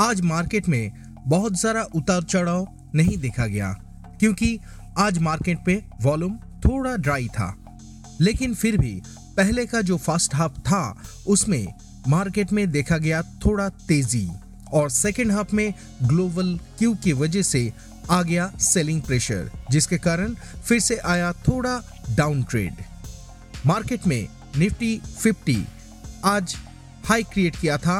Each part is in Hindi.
आज मार्केट में बहुत सारा उतार चढ़ाव नहीं देखा गया, क्योंकि आज मार्केट पे वॉल्यूम थोड़ा ड्राई था। लेकिन फिर भी पहले का जो फ़र्स्ट हाफ़ था, उसमें मार्केट में देखा गया थोड़ा तेज़ी और सेकेंड हाफ़ में ग्लोबल क्यू की वजह से आ गया सेलिंग प्रेशर, जिसके कारण फिर से आया थोड़ा डाउन ट्रेड। मार्केट में निफ्टी 50 आज हाई क्रिएट किया था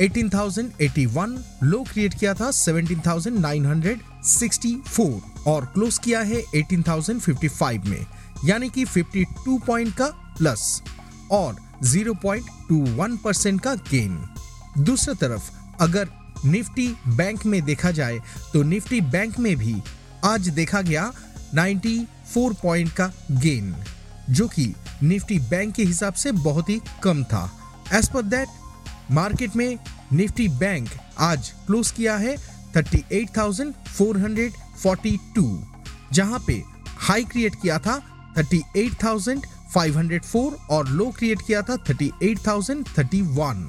18,081 लो क्रिएट किया था 17,964 और क्लोज किया है 18,055 में यानी कि 52 पॉइंट का प्लस और 0.21 परसेंट का गेन दूसरी तरफ़ अगर निफ्टी बैंक में देखा जाए तो निफ्टी बैंक में भी आज देखा गया 94 पॉइंट का गेन जो कि निफ्टी बैंक के हिसाब से बहुत ही कम था. एज पर दैट मार्केट में निफ्टी बैंक आज क्लोज किया है 38,442 जहाँ पे हाई क्रिएट किया था 38,504 और लो क्रिएट किया था 38,031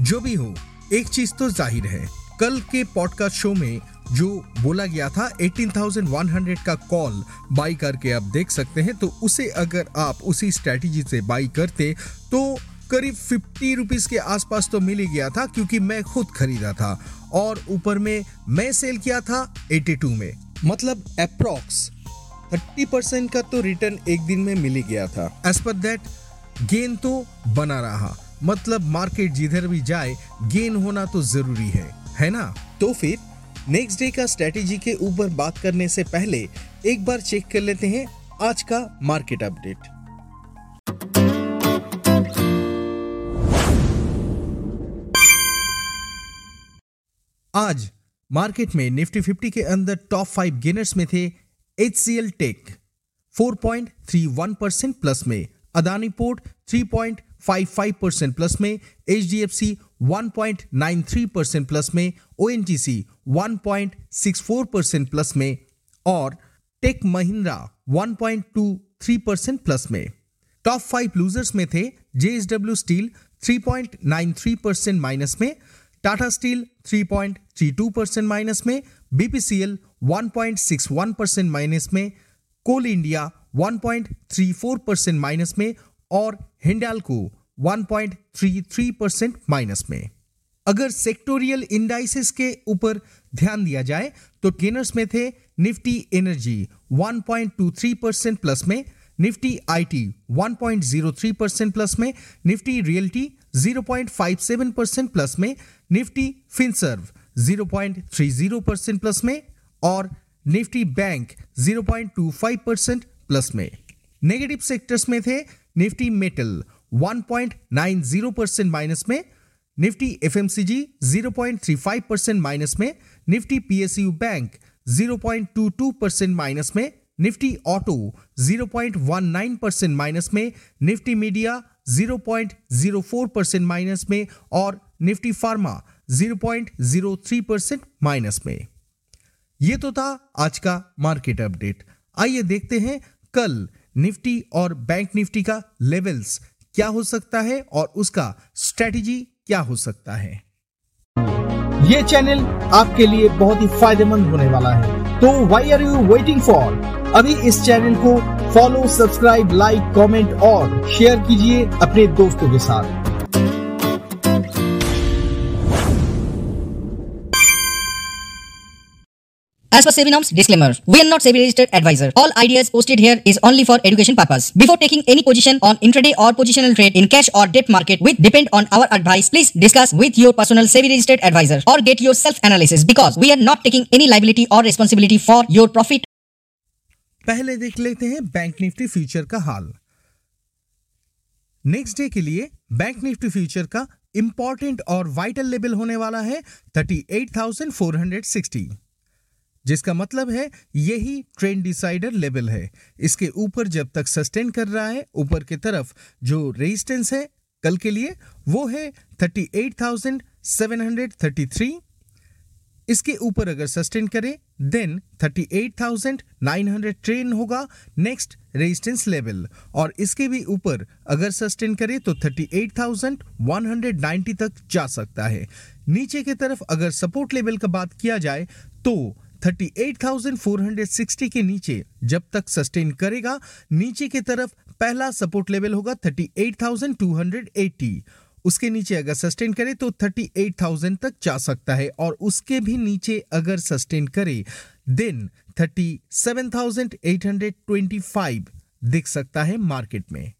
जो भी हो एक चीज़ तो ज़ाहिर है कल के पॉडकास्ट शो में जो बोला गया था 18,100 का कॉल बाई करके आप देख सकते हैं तो उसे अगर आप उसी स्ट्रेटेजी से बाई करते तो करीब फिफ्टी रुपीज़ के आसपास तो मिल ही गया था, क्योंकि मैं खुद खरीदा था। और ऊपर में मैं सेल किया था 82 में। मतलब अप्रोक्स 30 परसेंट का तो रिटर्न एक दिन में मिल ही गया था। एज पर दैट गेन तो बना रहा। मतलब मार्केट जिधर भी जाए गेन होना तो ज़रूरी है है ना? तो फिर नेक्स्ट डे का स्ट्रेटेजी के ऊपर बात करने से पहले एक बार चेक कर लेते हैं आज का मार्केट अपडेट आज मार्केट में निफ्टी 50 के अंदर टॉप फाइव गेनर्स में थे H C L Tech 4.31 percent plus में अदानी पोर्ट 3.55 परसेंट प्लस में H D F C 1.93 percent plus में O N G C 1.64 percent plus में, और टेक महिंद्रा 1.23 परसेंट प्लस में। टॉप फाइव लूजर्स में थे जेएसडब्ल्यू स्टील 3.93 परसेंट माइनस में टाटा स्टील 3.32 परसेंट माइनस में, बीपीसीएल 1.61 परसेंट माइनस में, कोल इंडिया 1.34 परसेंट माइनस में और हिंडालको 1.33 परसेंट माइनस में। अगर सेक्टोरियल इंडाइसिस के ऊपर ध्यान दिया जाए तो गेनर्स में थे निफ्टी एनर्जी 1.23 परसेंट प्लस में, निफ्टी आईटी 1.03 परसेंट प्लस में, निफ्टी रियल्टी 0.57 परसेंट प्लस में निफ्टी फिनसर्व 0.30 परसेंट प्लस में और निफ्टी बैंक 0.25 परसेंट प्लस में। नेगेटिव सेक्टर्स में थे निफ्टी मेटल 1.90 परसेंट माइनस में निफ्टी एफएमसीजी 0.35 परसेंट माइनस में Nifty PSU bank 0.22 percent minus में निफ्टी ऑटो 0.19 परसेंट माइनस में निफ्टी मीडिया 0.04 परसेंट माइनस में और निफ्टी फार्मा 0.03 परसेंट माइनस में। ये तो था आज का मार्केट अपडेट आइए देखते हैं कल निफ्टी और बैंक निफ्टी का लेवल्स क्या हो सकता है और उसका स्ट्रेटजी क्या हो सकता है। ये चैनल आपके लिए बहुत ही फ़ायदेमंद होने वाला है। तो why are you waiting for अभी इस चैनल को फॉलो सब्सक्राइब लाइक कमेंट और शेयर कीजिए अपने दोस्तों के साथ As per SEBI norms, disclaimer. We are not SEBI registered advisor. All ideas posted here is only for education purpose. Before taking any position on intraday or positional trade in cash or debt market with depend on our advice, please discuss with your personal SEBI registered advisor or get your self analysis because we are not taking any liability or responsibility for your profit पहले देख लेते हैं बैंक निफ्टी फ्यूचर का हाल। नेक्स्ट डे के लिए बैंक निफ्टी फ्यूचर का इंपॉर्टेंट और वाइटल लेवल होने वाला है 38,460 जिसका मतलब है यही ट्रेंड डिसाइडर लेवल है। इसके ऊपर जब तक सस्टेन कर रहा है ऊपर की तरफ़ जो रेजिस्टेंस है कल के लिए वो है 38,733 इसके ऊपर अगर सस्टेन करे देन 38,900 ट्रेन होगा नेक्स्ट रेजिस्टेंस लेवल और इसके भी ऊपर अगर सस्टेन करे तो 38,190 तक जा सकता है। नीचे की तरफ़ अगर सपोर्ट लेवल का बात किया जाए तो 38,460 के नीचे जब तक सस्टेन करेगा नीचे की तरफ़ पहला सपोर्ट लेवल होगा 38,280 उसके नीचे अगर सस्टेन करे तो 38,000 तक जा सकता है और उसके भी नीचे अगर सस्टेन करे देन 37,825 दिख सकता है मार्केट में।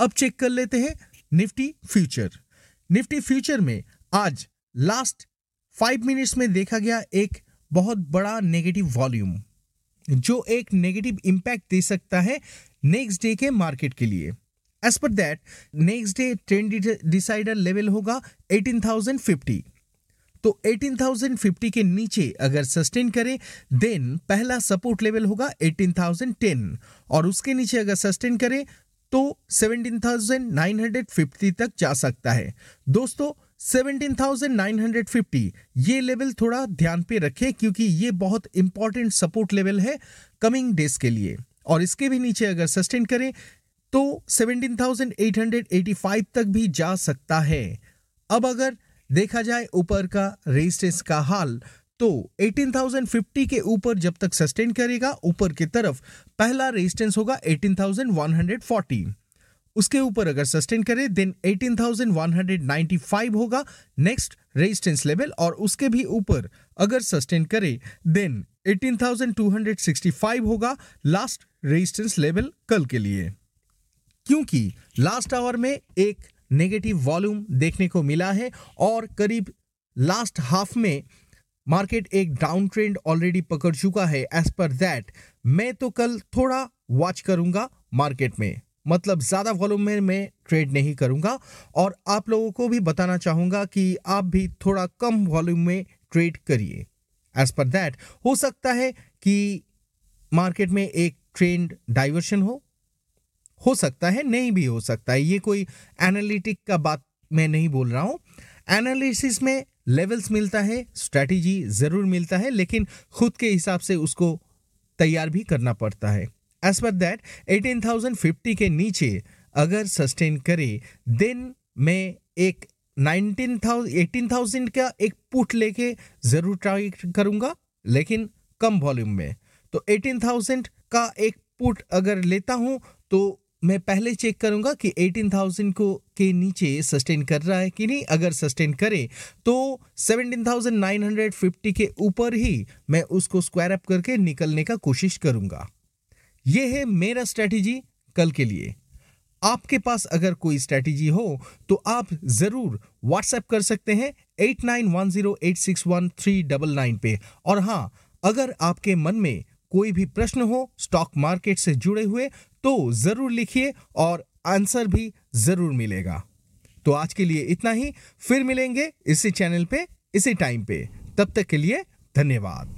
अब चेक कर लेते हैं निफ्टी फ्यूचर निफ्टी फ्यूचर में आज लास्ट फाइव मिनट्स में देखा गया एक बहुत बड़ा नेगेटिव वॉल्यूम जो एक नेगेटिव इंपैक्ट दे सकता है नेक्स्ट डे के मार्केट के लिए। As per that next day trend decider level होगा 18,050 तो 18,050 के नीचे अगर सस्टेन करें देन पहला सपोर्ट लेवल होगा 18,010 और उसके नीचे अगर सस्टेन करें तो 17,950 तक जा सकता है। दोस्तों 17,950 ये लेवल थोड़ा ध्यान पे रखें क्योंकि ये बहुत इंपॉर्टेंट सपोर्ट लेवल है कमिंग डेज़ के लिए। और इसके भी नीचे अगर सस्टेन करें तो 17,885 तक भी जा सकता है। अब अगर देखा जाए ऊपर का रेजिस्टेंस का हाल तो 18,050 के ऊपर जब तक सस्टेन करेगा ऊपर की तरफ़ पहला रेजिस्टेंस होगा 18,140 उसके ऊपर अगर सस्टेन करे देन 18,195 होगा नेक्स्ट रेजिस्टेंस लेवल और उसके भी ऊपर अगर सस्टेन करे देन 18,265 होगा लास्ट रेजिस्टेंस लेवल कल के लिए। क्योंकि लास्ट आवर में एक नेगेटिव वॉल्यूम देखने को मिला है और करीब लास्ट हाफ़ में मार्केट एक डाउन ट्रेंड ऑलरेडी पकड़ चुका है एज पर दैट मैं तो कल थोड़ा वॉच करूँगा मार्केट में। मतलब ज़्यादा वॉल्यूम में मैं ट्रेड नहीं करूँगा और आप लोगों को भी बताना चाहूँगा कि आप भी थोड़ा कम वॉल्यूम में ट्रेड करिए। एज पर दैट हो सकता है कि मार्केट में एक ट्रेंड डाइवर्शन हो हो सकता है नहीं भी हो सकता है। ये कोई एनालिटिक का बात मैं नहीं बोल रहा हूँ। एनालिसिस में लेवल्स मिलता है स्ट्रैटेजी ज़रूर मिलता है लेकिन खुद के हिसाब से उसको तैयार भी करना पड़ता है। एज पर दैट 18,050 के नीचे अगर सस्टेन करे देन मैं एक 19,000 18,000 का एक पुट लेके ज़रूर ट्राई करूँगा लेकिन कम वॉल्यूम में। तो 18,000 का एक पुट अगर लेता हूँ तो मैं पहले चेक करूँगा कि 18,000 को के नीचे सस्टेन कर रहा है कि नहीं। अगर सस्टेन करे तो 17,950 के ऊपर ही मैं उसको स्क्वायर अप करके निकलने का कोशिश करूँगा। यह है मेरा स्ट्रेटेजी कल के लिए। आपके पास अगर कोई स्ट्रेटेजी हो तो आप ज़रूर व्हाट्सएप कर सकते हैं eight nine one zero eight six one three double nine पे। और हाँ अगर आपके मन में कोई भी प्रश्न हो स्टॉक मार्केट से जुड़े हुए तो ज़रूर लिखिए और आंसर भी ज़रूर मिलेगा। तो आज के लिए इतना ही, फिर मिलेंगे इसी चैनल पे, इसी टाइम पे। तब तक के लिए धन्यवाद।